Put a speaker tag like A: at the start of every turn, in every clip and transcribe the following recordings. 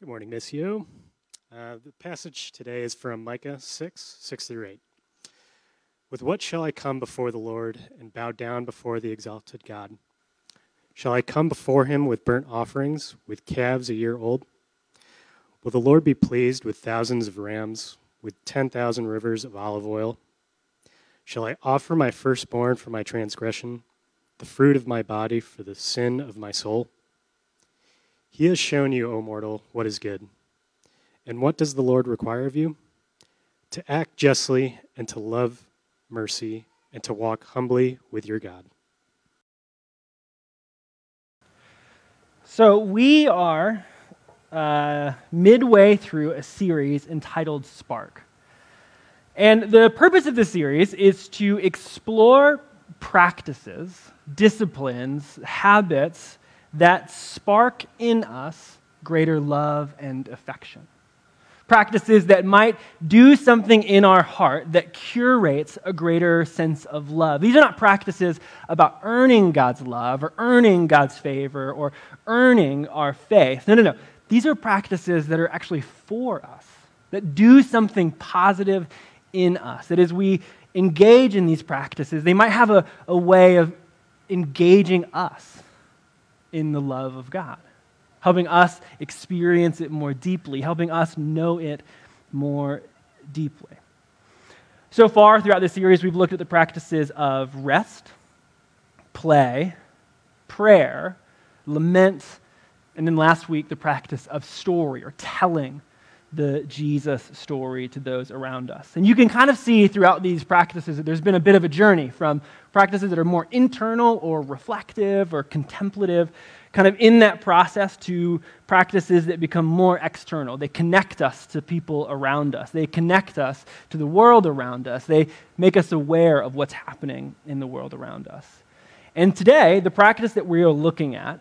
A: Good morning, Missio. Uh, the passage today is from Micah 6, 6 through 8. With what shall I come before the Lord and bow down before the exalted God? Shall I come before him with burnt offerings, with calves a year old? Will the Lord be pleased with thousands of rams, with 10,000 rivers of olive oil? Shall I offer my firstborn for my transgression, the fruit of my body for the sin of my soul? He has shown you, O mortal, what is good. And what does the Lord require of you? To act justly and to love mercy and to walk humbly with your God.
B: So, we are uh, midway through a series entitled Spark. And the purpose of the series is to explore practices, disciplines, habits that spark in us greater love and affection. Practices that might do something in our heart that curates a greater sense of love. These are not practices about earning God's love or earning God's favor or earning our faith. No, no, no. These are practices that are actually for us, that do something positive in us. That as we engage in these practices, they might have a, a way of engaging us in the love of God, helping us experience it more deeply, helping us know it more deeply. So far throughout this series, we've looked at the practices of rest, play, prayer, lament, and then last week, the practice of story or telling the Jesus story to those around us. And you can kind of see throughout these practices that there's been a bit of a journey from practices that are more internal or reflective or contemplative, kind of in that process, to practices that become more external. They connect us to people around us, they connect us to the world around us, they make us aware of what's happening in the world around us. And today, the practice that we are looking at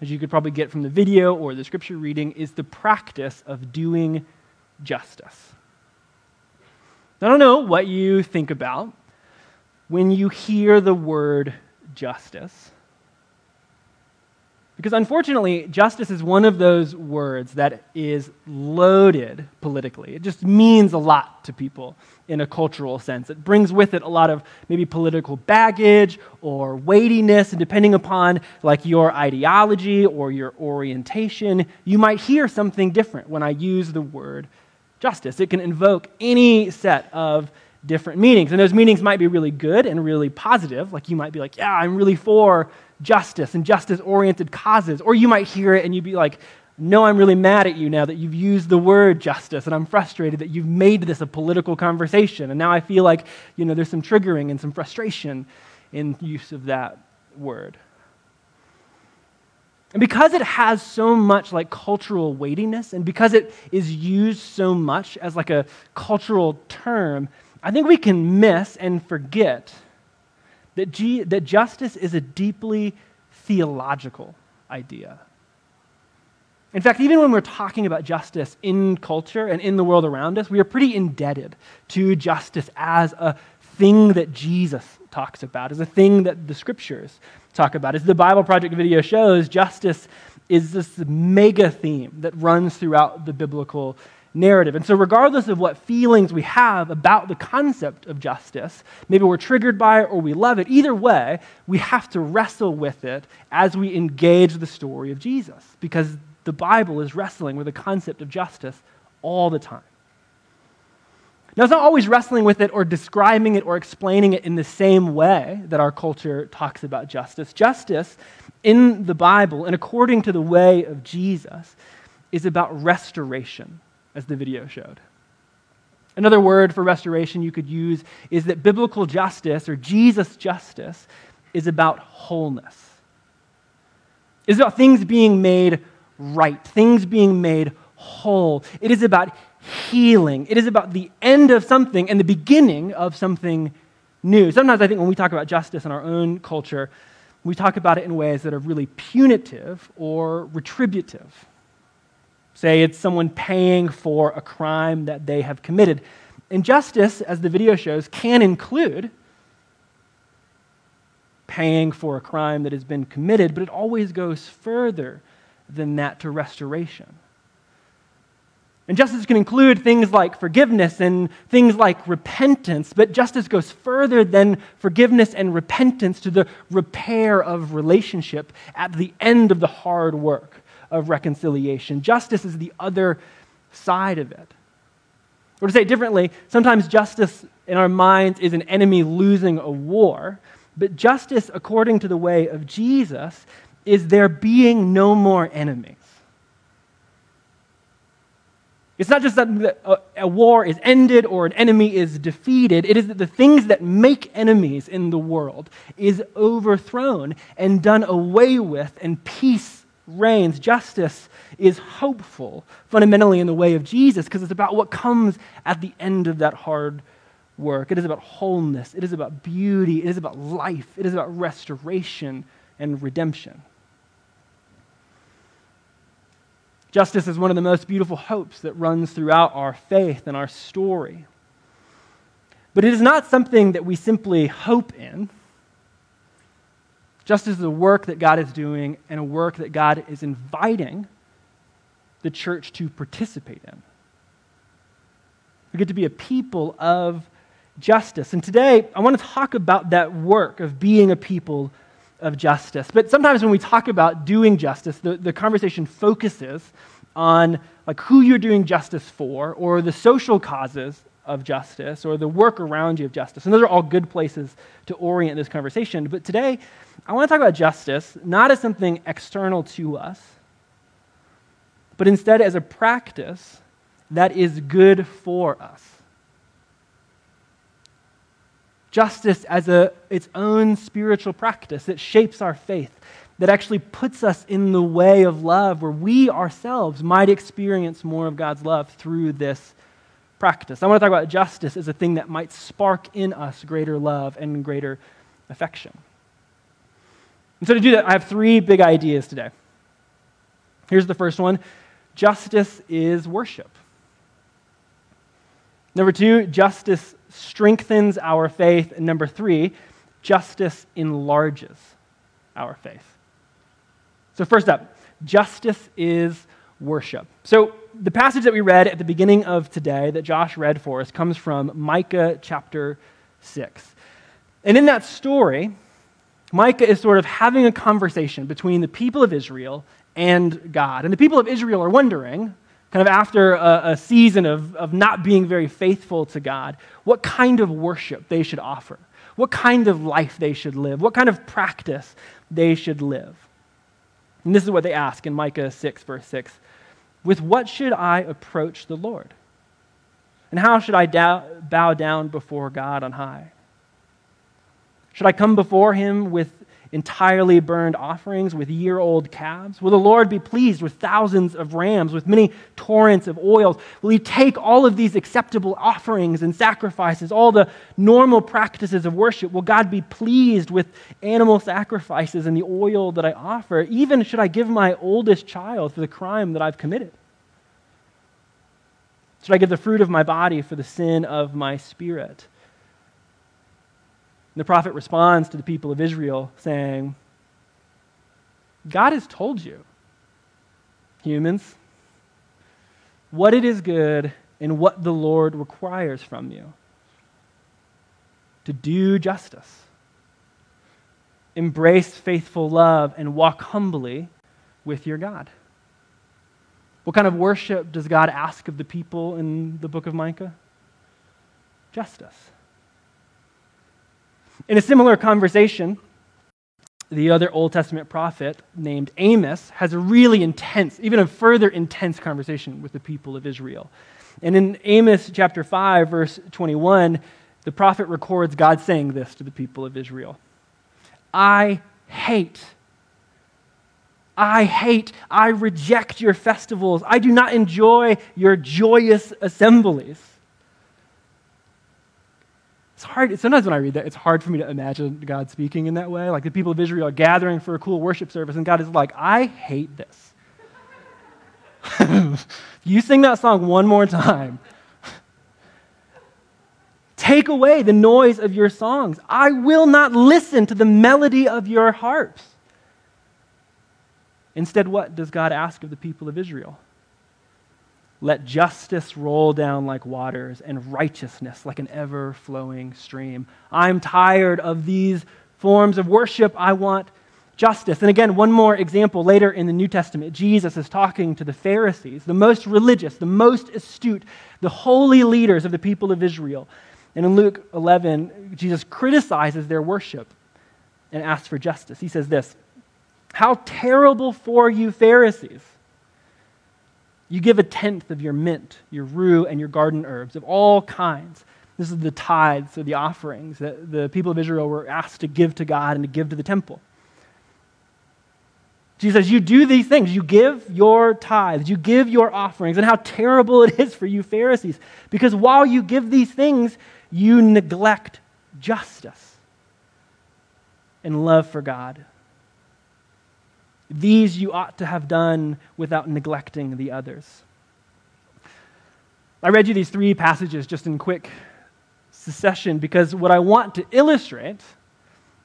B: as you could probably get from the video or the scripture reading, is the practice of doing justice. I don't know what you think about when you hear the word justice. Because unfortunately, justice is one of those words that is loaded politically. It just means a lot to people in a cultural sense. It brings with it a lot of maybe political baggage or weightiness, and depending upon like your ideology or your orientation, you might hear something different when I use the word justice. It can invoke any set of different meanings. And those meanings might be really good and really positive. Like you might be like, yeah, I'm really for justice and justice oriented causes. Or you might hear it and you'd be like, no, I'm really mad at you now that you've used the word justice, and I'm frustrated that you've made this a political conversation. And now I feel like, you know, there's some triggering and some frustration in use of that word. And because it has so much like cultural weightiness, and because it is used so much as like a cultural term, I think we can miss and forget that, G- that justice is a deeply theological idea. In fact, even when we're talking about justice in culture and in the world around us, we are pretty indebted to justice as a thing that Jesus talks about, as a thing that the scriptures talk about. As the Bible Project video shows, justice is this mega theme that runs throughout the biblical narrative. And so, regardless of what feelings we have about the concept of justice, maybe we're triggered by it or we love it, either way, we have to wrestle with it as we engage the story of Jesus, because the Bible is wrestling with the concept of justice all the time. Now, it's not always wrestling with it or describing it or explaining it in the same way that our culture talks about justice. Justice in the Bible and according to the way of Jesus is about restoration as the video showed. Another word for restoration you could use is that biblical justice or Jesus justice is about wholeness. It's about things being made right, things being made whole. It is about healing. It is about the end of something and the beginning of something new. Sometimes I think when we talk about justice in our own culture, we talk about it in ways that are really punitive or retributive. Say it's someone paying for a crime that they have committed. Injustice, as the video shows, can include paying for a crime that has been committed, but it always goes further than that to restoration. And justice can include things like forgiveness and things like repentance, but justice goes further than forgiveness and repentance to the repair of relationship at the end of the hard work of reconciliation. Justice is the other side of it. Or to say it differently, sometimes justice in our minds is an enemy losing a war, but justice, according to the way of Jesus, is there being no more enemies. It's not just that a, war is ended or an enemy is defeated. It is that the things that make enemies in the world is overthrown and done away with, and peace reigns. Justice is hopeful, fundamentally, in the way of Jesus, because it's about what comes at the end of that hard work. It is about wholeness. It is about beauty. It is about life. It is about restoration and redemption. Justice is one of the most beautiful hopes that runs throughout our faith and our story. But it is not something that we simply hope in. Justice is a work that God is doing and a work that God is inviting the church to participate in. We get to be a people of justice. And today, I want to talk about that work of being a people of justice. But sometimes when we talk about doing justice, the, the conversation focuses on like who you're doing justice for or the social causes of justice or the work around you of justice. And those are all good places to orient this conversation. But today, I want to talk about justice not as something external to us, but instead as a practice that is good for us. Justice as a, its own spiritual practice that shapes our faith, that actually puts us in the way of love, where we ourselves might experience more of God's love through this practice. I want to talk about justice as a thing that might spark in us greater love and greater affection. And so, to do that, I have three big ideas today. Here's the first one justice is worship. Number two, justice strengthens our faith. And number three, justice enlarges our faith. So, first up, justice is worship. So, the passage that we read at the beginning of today, that Josh read for us, comes from Micah chapter 6. And in that story, Micah is sort of having a conversation between the people of Israel and God. And the people of Israel are wondering, kind of after a, a, season of, of not being very faithful to God, what kind of worship they should offer, what kind of life they should live, what kind of practice they should live. And this is what they ask in Micah 6, verse 6 With what should I approach the Lord? And how should I bow down before God on high? Should I come before him with entirely burned offerings with year old calves? Will the Lord be pleased with thousands of rams, with many torrents of oils? Will he take all of these acceptable offerings and sacrifices, all the normal practices of worship? Will God be pleased with animal sacrifices and the oil that I offer? Even should I give my oldest child for the crime that I've committed? Should I give the fruit of my body for the sin of my spirit? And the prophet responds to the people of Israel saying, God has told you, humans, what it is good and what the Lord requires from you to do justice, embrace faithful love, and walk humbly with your God. What kind of worship does God ask of the people in the book of Micah? Justice. In a similar conversation, the other Old Testament prophet named Amos has a really intense, even a further intense conversation with the people of Israel. And in Amos chapter 5, verse 21, the prophet records God saying this to the people of Israel I hate. I hate, I reject your festivals. I do not enjoy your joyous assemblies. It's hard. Sometimes when I read that, it's hard for me to imagine God speaking in that way. Like the people of Israel are gathering for a cool worship service, and God is like, I hate this. you sing that song one more time. Take away the noise of your songs. I will not listen to the melody of your harps. Instead, what does God ask of the people of Israel? Let justice roll down like waters and righteousness like an ever flowing stream. I'm tired of these forms of worship. I want justice. And again, one more example later in the New Testament, Jesus is talking to the Pharisees, the most religious, the most astute, the holy leaders of the people of Israel. And in Luke 11, Jesus criticizes their worship and asks for justice. He says this How terrible for you, Pharisees! You give a tenth of your mint, your rue, and your garden herbs of all kinds. This is the tithes or the offerings that the people of Israel were asked to give to God and to give to the temple. Jesus says, You do these things. You give your tithes, you give your offerings, and how terrible it is for you, Pharisees. Because while you give these things, you neglect justice and love for God. These you ought to have done without neglecting the others. I read you these three passages just in quick succession because what I want to illustrate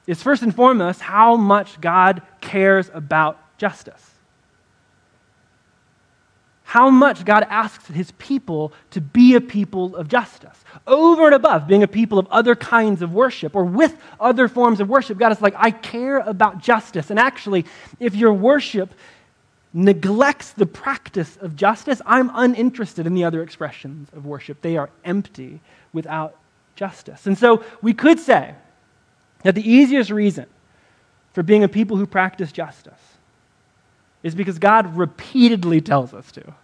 B: is first and foremost how much God cares about justice how much God asks his people to be a people of justice. Over and above being a people of other kinds of worship or with other forms of worship, God is like, I care about justice. And actually, if your worship neglects the practice of justice, I'm uninterested in the other expressions of worship. They are empty without justice. And so we could say that the easiest reason for being a people who practice justice is because God repeatedly tells us to. In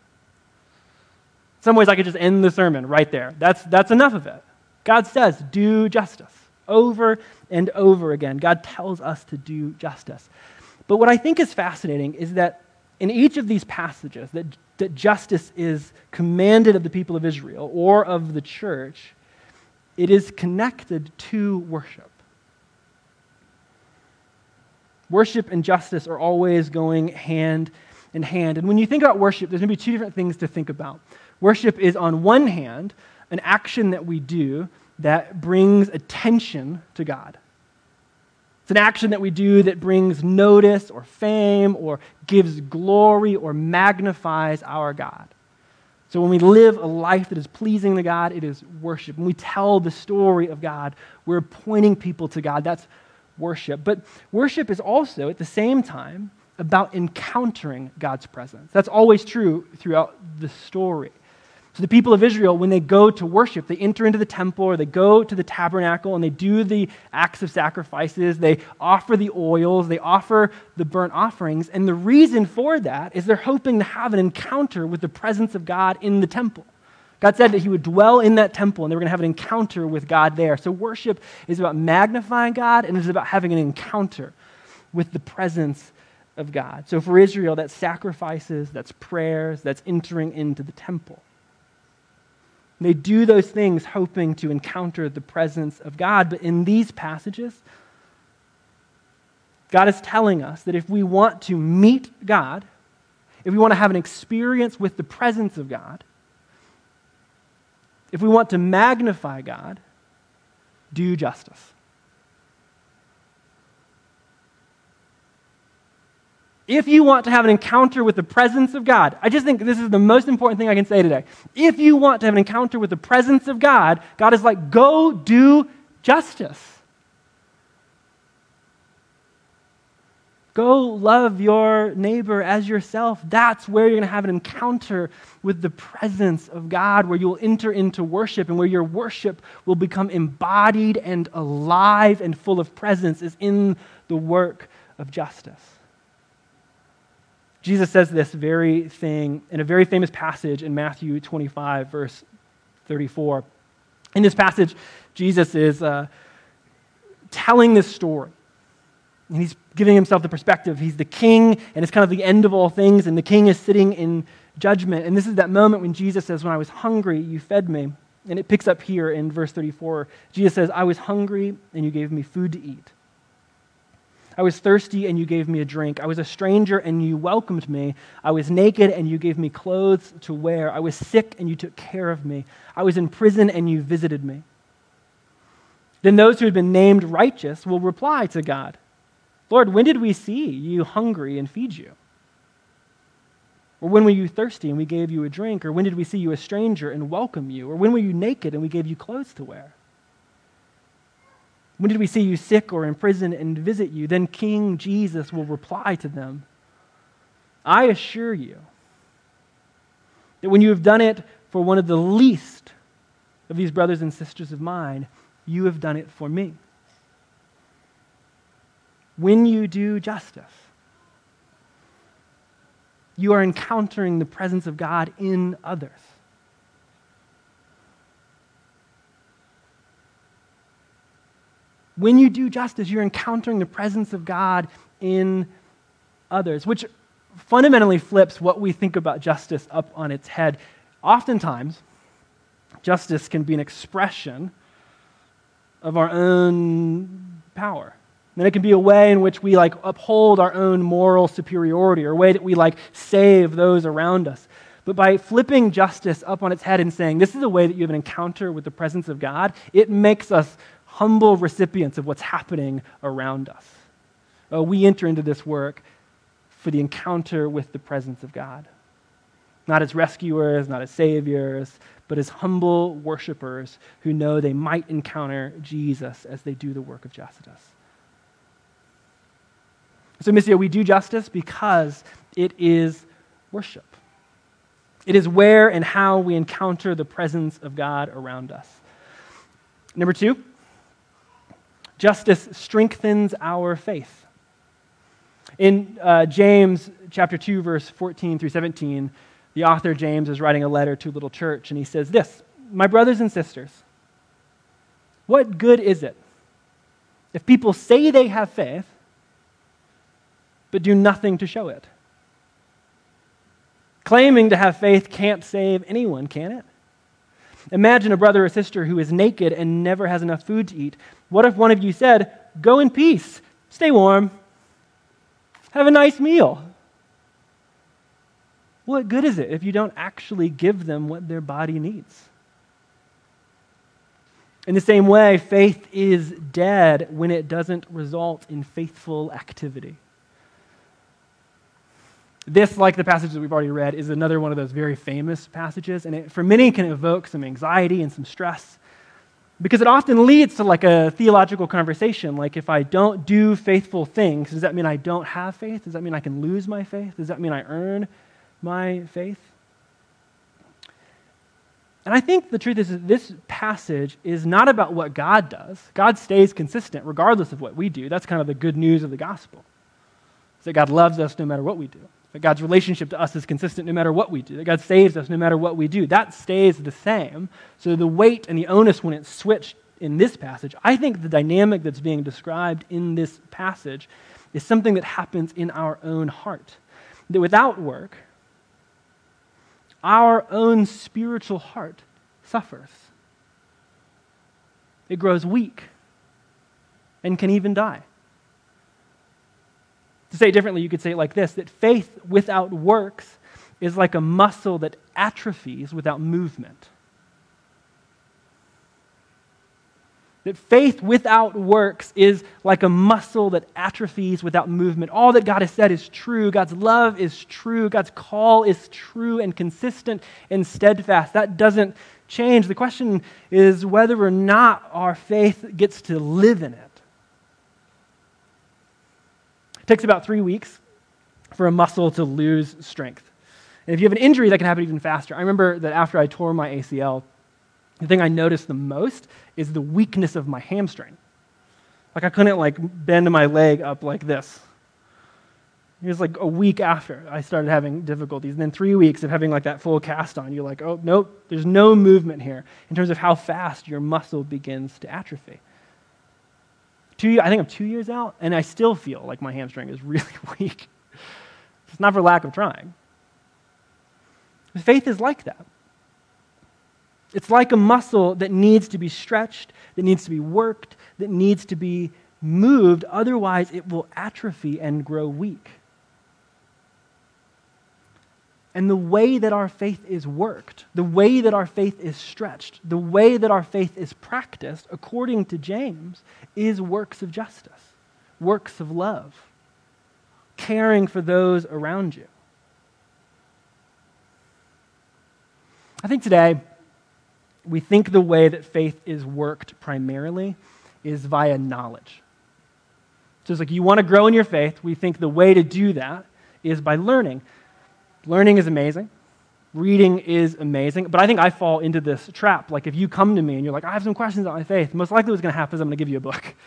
B: some ways, I could just end the sermon right there. That's, that's enough of it. God says, do justice over and over again. God tells us to do justice. But what I think is fascinating is that in each of these passages, that, that justice is commanded of the people of Israel or of the church, it is connected to worship. Worship and justice are always going hand in hand. And when you think about worship, there's going to be two different things to think about. Worship is, on one hand, an action that we do that brings attention to God. It's an action that we do that brings notice or fame or gives glory or magnifies our God. So when we live a life that is pleasing to God, it is worship. When we tell the story of God, we're pointing people to God. That's worship. But worship is also, at the same time, about encountering God's presence. That's always true throughout the story. So the people of Israel, when they go to worship, they enter into the temple or they go to the tabernacle and they do the acts of sacrifices. They offer the oils, they offer the burnt offerings. And the reason for that is they're hoping to have an encounter with the presence of God in the temple. God said that He would dwell in that temple and they were going to have an encounter with God there. So worship is about magnifying God and it's about having an encounter with the presence of God. So for Israel, that's sacrifices, that's prayers, that's entering into the temple. They do those things hoping to encounter the presence of God. But in these passages, God is telling us that if we want to meet God, if we want to have an experience with the presence of God, if we want to magnify God, do justice. If you want to have an encounter with the presence of God, I just think this is the most important thing I can say today. If you want to have an encounter with the presence of God, God is like, go do justice. Go love your neighbor as yourself. That's where you're going to have an encounter with the presence of God, where you'll enter into worship and where your worship will become embodied and alive and full of presence, is in the work of justice. Jesus says this very thing in a very famous passage in Matthew 25, verse 34. In this passage, Jesus is uh, telling this story and he's giving himself the perspective. He's the king, and it's kind of the end of all things, and the king is sitting in judgment. And this is that moment when Jesus says, When I was hungry, you fed me. And it picks up here in verse 34. Jesus says, I was hungry, and you gave me food to eat. I was thirsty, and you gave me a drink. I was a stranger, and you welcomed me. I was naked, and you gave me clothes to wear. I was sick, and you took care of me. I was in prison, and you visited me. Then those who had been named righteous will reply to God. Lord, when did we see you hungry and feed you? Or when were you thirsty and we gave you a drink? Or when did we see you a stranger and welcome you? Or when were you naked and we gave you clothes to wear? When did we see you sick or in prison and visit you? Then King Jesus will reply to them I assure you that when you have done it for one of the least of these brothers and sisters of mine, you have done it for me. When you do justice, you are encountering the presence of God in others. When you do justice, you're encountering the presence of God in others, which fundamentally flips what we think about justice up on its head. Oftentimes, justice can be an expression of our own power. And it can be a way in which we like uphold our own moral superiority or a way that we like save those around us. But by flipping justice up on its head and saying, this is a way that you have an encounter with the presence of God, it makes us humble recipients of what's happening around us. Uh, we enter into this work for the encounter with the presence of God. Not as rescuers, not as saviors, but as humble worshipers who know they might encounter Jesus as they do the work of justice. So, Missio, we do justice because it is worship. It is where and how we encounter the presence of God around us. Number two, Justice strengthens our faith. In uh, James chapter 2, verse 14 through 17, the author James is writing a letter to a little church, and he says this My brothers and sisters, what good is it if people say they have faith, but do nothing to show it? Claiming to have faith can't save anyone, can it? Imagine a brother or sister who is naked and never has enough food to eat. What if one of you said, Go in peace, stay warm, have a nice meal? What good is it if you don't actually give them what their body needs? In the same way, faith is dead when it doesn't result in faithful activity. This, like the passages we've already read, is another one of those very famous passages, and it, for many can evoke some anxiety and some stress. Because it often leads to like a theological conversation like if i don't do faithful things does that mean i don't have faith? Does that mean i can lose my faith? Does that mean i earn my faith? And i think the truth is that this passage is not about what god does. God stays consistent regardless of what we do. That's kind of the good news of the gospel is that god loves us no matter what we do that God's relationship to us is consistent no matter what we do, that God saves us no matter what we do. That stays the same. So the weight and the onus when it's switched in this passage, I think the dynamic that's being described in this passage is something that happens in our own heart. That without work, our own spiritual heart suffers. It grows weak and can even die. To say it differently, you could say it like this that faith without works is like a muscle that atrophies without movement. That faith without works is like a muscle that atrophies without movement. All that God has said is true. God's love is true. God's call is true and consistent and steadfast. That doesn't change. The question is whether or not our faith gets to live in it. It takes about three weeks for a muscle to lose strength. And if you have an injury, that can happen even faster. I remember that after I tore my ACL, the thing I noticed the most is the weakness of my hamstring. Like I couldn't like bend my leg up like this. It was like a week after I started having difficulties. And then three weeks of having like that full cast on, you're like, oh, nope, there's no movement here in terms of how fast your muscle begins to atrophy. Two, I think I'm two years out, and I still feel like my hamstring is really weak. It's not for lack of trying. Faith is like that. It's like a muscle that needs to be stretched, that needs to be worked, that needs to be moved. Otherwise, it will atrophy and grow weak. And the way that our faith is worked, the way that our faith is stretched, the way that our faith is practiced, according to James, is works of justice, works of love, caring for those around you. I think today we think the way that faith is worked primarily is via knowledge. So it's like you want to grow in your faith, we think the way to do that is by learning. Learning is amazing. Reading is amazing, but I think I fall into this trap. Like, if you come to me and you're like, I have some questions about my faith, most likely what's going to happen is I'm going to give you a book.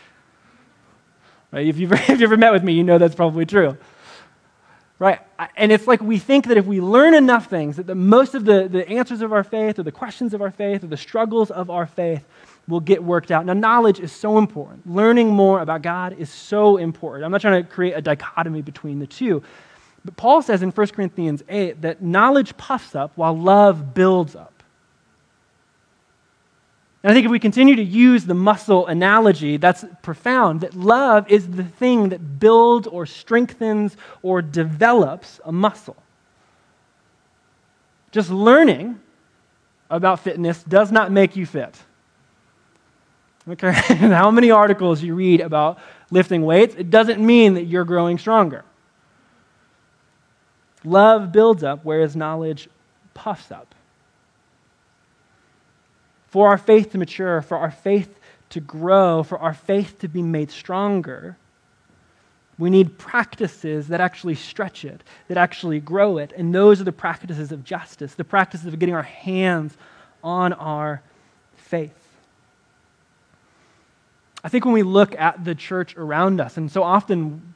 B: Right? If, you've, if you've ever met with me, you know that's probably true. Right? And it's like we think that if we learn enough things, that the, most of the, the answers of our faith or the questions of our faith or the struggles of our faith will get worked out. Now, knowledge is so important. Learning more about God is so important. I'm not trying to create a dichotomy between the two. But Paul says in 1 Corinthians 8 that knowledge puffs up while love builds up. And I think if we continue to use the muscle analogy, that's profound that love is the thing that builds or strengthens or develops a muscle. Just learning about fitness does not make you fit. Okay? How many articles you read about lifting weights, it doesn't mean that you're growing stronger. Love builds up, whereas knowledge puffs up. For our faith to mature, for our faith to grow, for our faith to be made stronger, we need practices that actually stretch it, that actually grow it. And those are the practices of justice, the practices of getting our hands on our faith. I think when we look at the church around us, and so often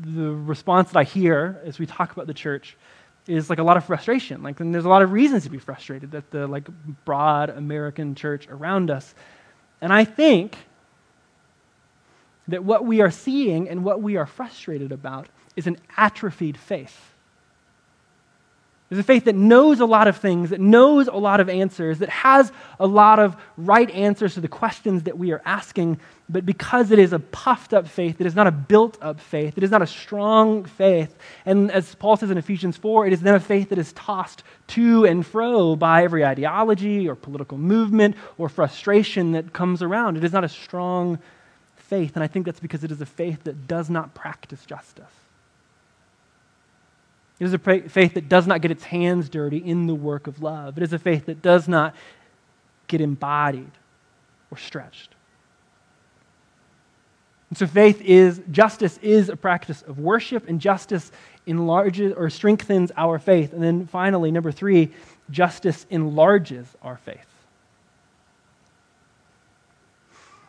B: the response that I hear as we talk about the church is like a lot of frustration. Like, and there's a lot of reasons to be frustrated at the like broad American church around us. And I think that what we are seeing and what we are frustrated about is an atrophied faith. There's a faith that knows a lot of things, that knows a lot of answers, that has a lot of right answers to the questions that we are asking, but because it is a puffed up faith, it is not a built up faith, it is not a strong faith. And as Paul says in Ephesians 4, it is then a faith that is tossed to and fro by every ideology or political movement or frustration that comes around. It is not a strong faith, and I think that's because it is a faith that does not practice justice. It is a faith that does not get its hands dirty in the work of love. It is a faith that does not get embodied or stretched. And so faith is, justice is a practice of worship, and justice enlarges or strengthens our faith. And then finally, number three, justice enlarges our faith.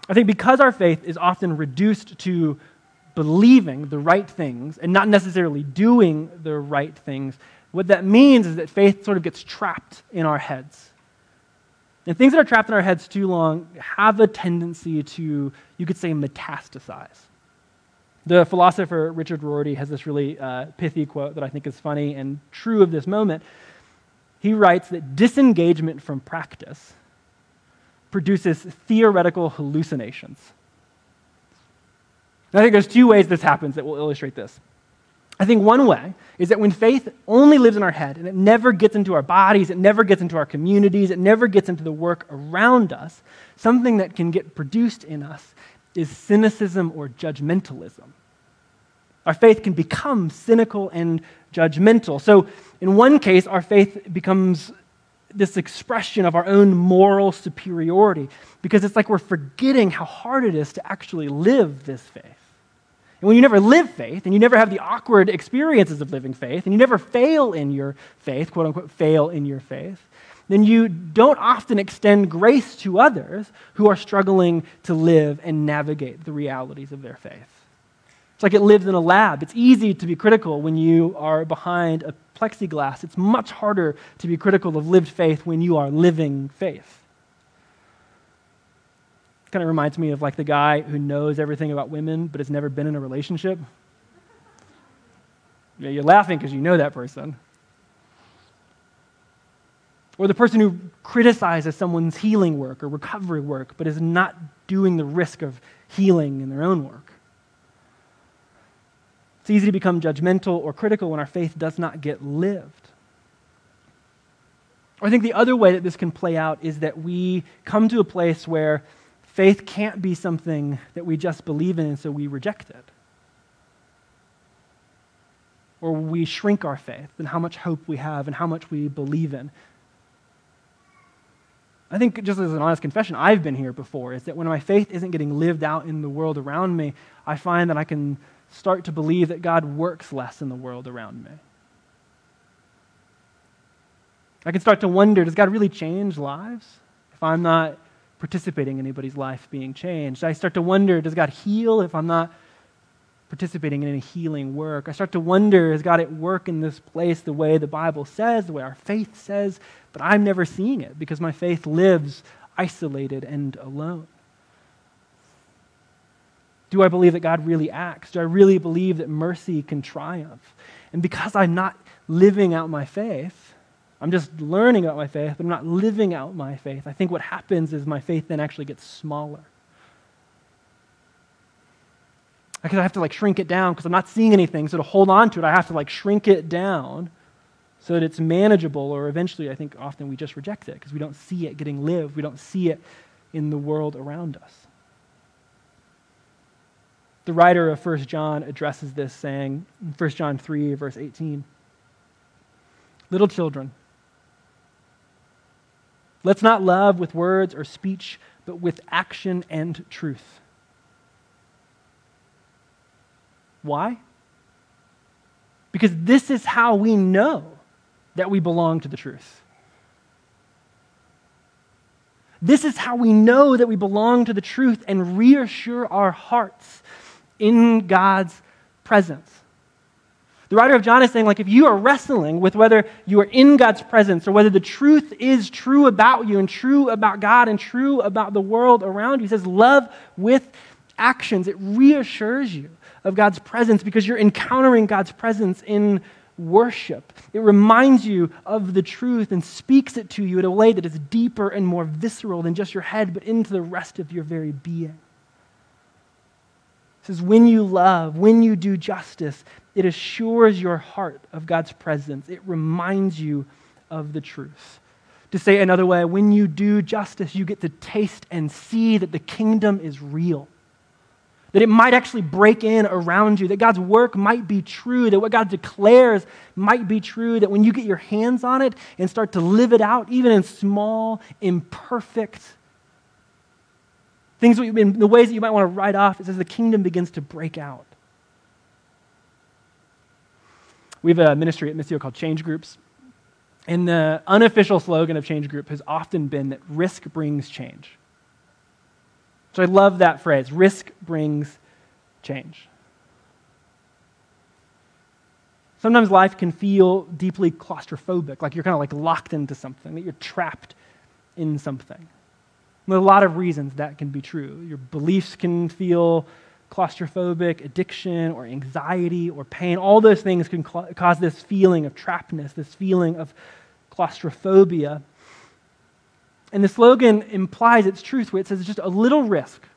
B: I think because our faith is often reduced to believing the right things and not necessarily doing the right things, what that means is that faith sort of gets trapped in our heads. And things that are trapped in our heads too long have a tendency to, you could say, metastasize. The philosopher Richard Rorty has this really uh, pithy quote that I think is funny and true of this moment. He writes that disengagement from practice produces theoretical hallucinations. And I think there's two ways this happens that will illustrate this. I think one way is that when faith only lives in our head and it never gets into our bodies, it never gets into our communities, it never gets into the work around us, something that can get produced in us is cynicism or judgmentalism. Our faith can become cynical and judgmental. So, in one case, our faith becomes this expression of our own moral superiority because it's like we're forgetting how hard it is to actually live this faith. And when you never live faith and you never have the awkward experiences of living faith and you never fail in your faith, quote unquote, fail in your faith, then you don't often extend grace to others who are struggling to live and navigate the realities of their faith. It's like it lives in a lab. It's easy to be critical when you are behind a plexiglass. It's much harder to be critical of lived faith when you are living faith kind of reminds me of like the guy who knows everything about women but has never been in a relationship. Yeah, you're laughing because you know that person. Or the person who criticizes someone's healing work or recovery work but is not doing the risk of healing in their own work. It's easy to become judgmental or critical when our faith does not get lived. I think the other way that this can play out is that we come to a place where Faith can't be something that we just believe in and so we reject it. Or we shrink our faith and how much hope we have and how much we believe in. I think, just as an honest confession, I've been here before, is that when my faith isn't getting lived out in the world around me, I find that I can start to believe that God works less in the world around me. I can start to wonder does God really change lives if I'm not participating in anybody's life being changed? I start to wonder does God heal if I'm not participating in any healing work? I start to wonder is God at work in this place the way the Bible says, the way our faith says, but I'm never seeing it because my faith lives isolated and alone. Do I believe that God really acts? Do I really believe that mercy can triumph? And because I'm not living out my faith, I'm just learning about my faith, but I'm not living out my faith. I think what happens is my faith then actually gets smaller. Because I have to like shrink it down because I'm not seeing anything. So to hold on to it, I have to like shrink it down so that it's manageable, or eventually, I think often we just reject it because we don't see it getting lived. We don't see it in the world around us. The writer of 1 John addresses this saying, in 1 John 3, verse 18 Little children, let's not love with words or speech, but with action and truth. Why? Because this is how we know that we belong to the truth. This is how we know that we belong to the truth and reassure our hearts in God's presence. The writer of John is saying, like, if you are wrestling with whether you are in God's presence or whether the truth is true about you and true about God and true about the world around you, he says, love with actions. It reassures you of God's presence because you're encountering God's presence in worship. It reminds you of the truth and speaks it to you in a way that is deeper and more visceral than just your head, but into the rest of your very being. Says, when you love, when you do justice, it assures your heart of God's presence. It reminds you of the truth. To say another way, when you do justice, you get to taste and see that the kingdom is real that it might actually break in around you, that God's work might be true, that what God declares might be true, that when you get your hands on it and start to live it out, even in small, imperfect things, in the ways that you might want to write off, is as the kingdom begins to break out. We have a ministry at Missio called Change Groups. And the unofficial slogan of Change Group has often been that risk brings change. So I love that phrase risk brings change. Sometimes life can feel deeply claustrophobic, like you're kind of like locked into something, that you're trapped in something. A lot of reasons that can be true. Your beliefs can feel claustrophobic, addiction or anxiety or pain. All those things can cl- cause this feeling of trappedness, this feeling of claustrophobia. And the slogan implies its truth where it says just a little risk,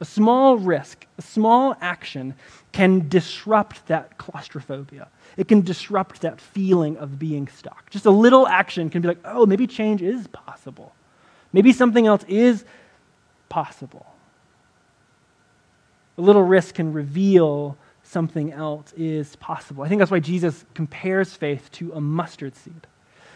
B: a small risk, a small action can disrupt that claustrophobia. It can disrupt that feeling of being stuck. Just a little action can be like, oh, maybe change is possible. Maybe something else is possible. A little risk can reveal something else is possible. I think that's why Jesus compares faith to a mustard seed.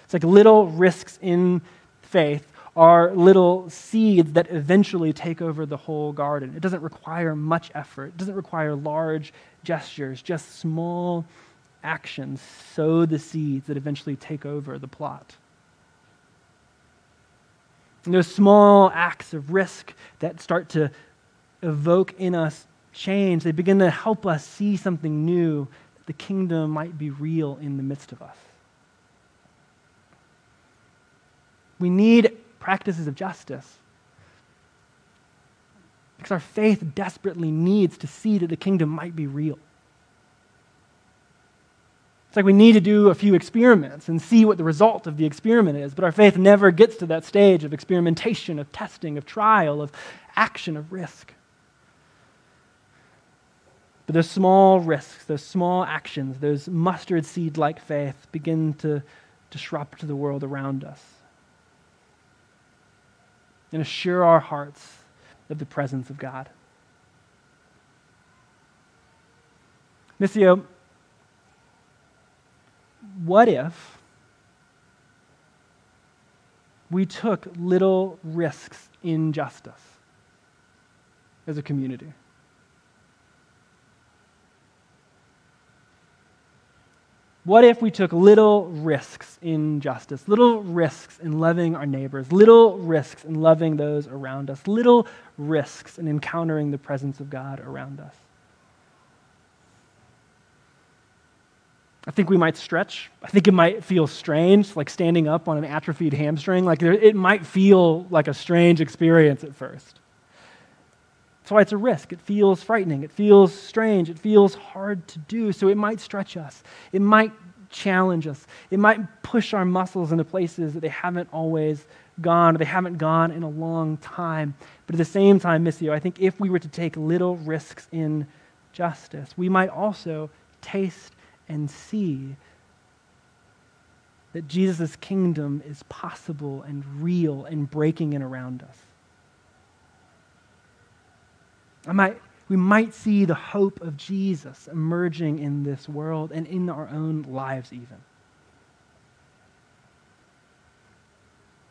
B: It's like little risks in faith are little seeds that eventually take over the whole garden. It doesn't require much effort, it doesn't require large gestures, just small actions sow the seeds that eventually take over the plot. And those small acts of risk that start to evoke in us change, they begin to help us see something new, that the kingdom might be real in the midst of us. We need practices of justice. Because our faith desperately needs to see that the kingdom might be real. It's like we need to do a few experiments and see what the result of the experiment is, but our faith never gets to that stage of experimentation, of testing, of trial, of action, of risk. But those small risks, those small actions, those mustard seed like faith begin to disrupt the world around us and assure our hearts of the presence of God. Missio, what if we took little risks in justice as a community? What if we took little risks in justice, little risks in loving our neighbors, little risks in loving those around us, little risks in encountering the presence of God around us? I think we might stretch. I think it might feel strange, like standing up on an atrophied hamstring. Like there, it might feel like a strange experience at first. That's why it's a risk. It feels frightening. It feels strange. It feels hard to do. So it might stretch us. It might challenge us. It might push our muscles into places that they haven't always gone or they haven't gone in a long time. But at the same time, Missio, I think if we were to take little risks in justice, we might also taste and see that Jesus' kingdom is possible and real and breaking in around us. I might, we might see the hope of Jesus emerging in this world and in our own lives, even.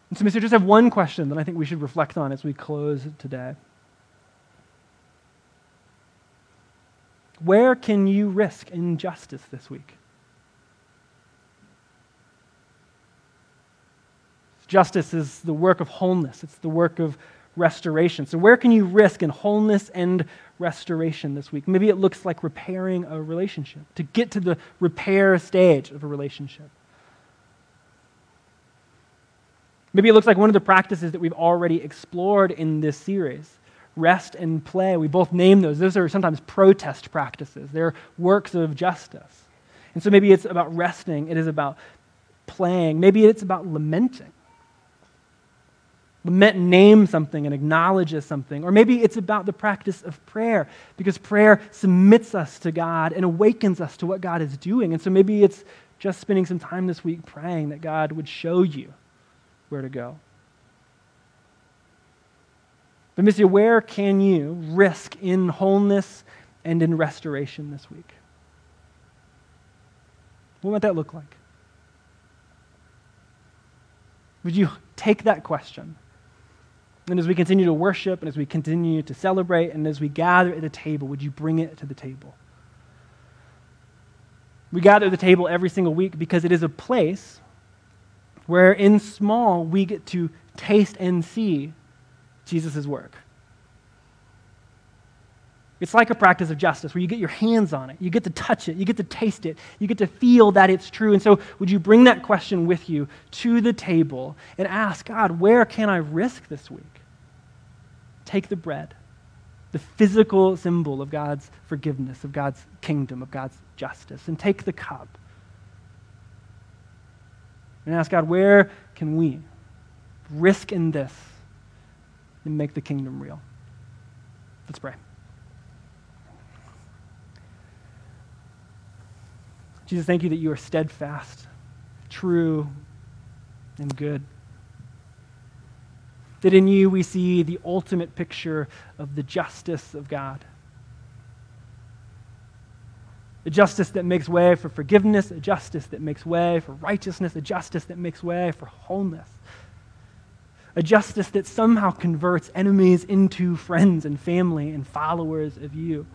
B: And so, Missio just have one question that I think we should reflect on as we close today. Where can you risk injustice this week? Justice is the work of wholeness, it's the work of restoration. So, where can you risk in wholeness and restoration this week? Maybe it looks like repairing a relationship, to get to the repair stage of a relationship. Maybe it looks like one of the practices that we've already explored in this series rest and play. We both name those. Those are sometimes protest practices, they're works of justice. And so maybe it's about resting, it is about playing, maybe it's about lamenting. Lament names something and acknowledges something. Or maybe it's about the practice of prayer, because prayer submits us to God and awakens us to what God is doing. And so maybe it's just spending some time this week praying that God would show you where to go. But, Missio, where can you risk in wholeness and in restoration this week? What might that look like? Would you take that question? And as we continue to worship and as we continue to celebrate and as we gather at the table, would you bring it to the table? We gather at the table every single week because it is a place where, in small, we get to taste and see Jesus' work. It's like a practice of justice where you get your hands on it, you get to touch it, you get to taste it, you get to feel that it's true. And so, would you bring that question with you to the table and ask God, where can I risk this week? Take the bread, the physical symbol of God's forgiveness, of God's kingdom, of God's justice, and take the cup and ask God, where can we risk in this? And make the kingdom real. Let's pray. Jesus, thank you that you are steadfast, true, and good. That in you we see the ultimate picture of the justice of God. A justice that makes way for forgiveness, a justice that makes way for righteousness, a justice that makes way for wholeness a justice that somehow converts enemies into friends and family and followers of you.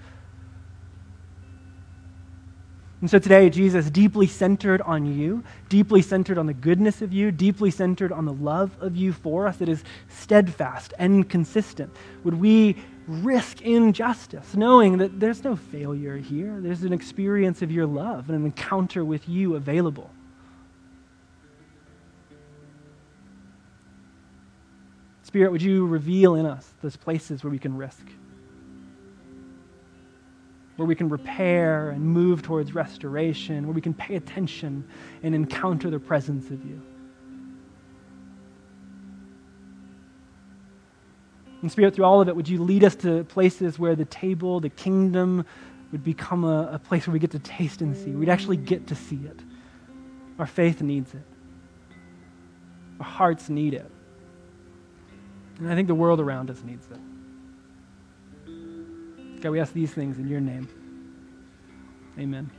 B: And so today, Jesus, deeply centered on you, deeply centered on the goodness of you, deeply centered on the love of you for us that is steadfast and consistent, would we risk injustice, knowing that there's no failure here? There's an experience of your love and an encounter with you available. Spirit, would you reveal in us those places where we can risk? Where we can repair and move towards restoration, where we can pay attention and encounter the presence of you. And Spirit, through all of it, would you lead us to places where the table, the kingdom, would become a, a place where we get to taste and see? We'd actually get to see it. Our faith needs it, our hearts need it. And I think the world around us needs it. God, we ask these things in your name. Amen.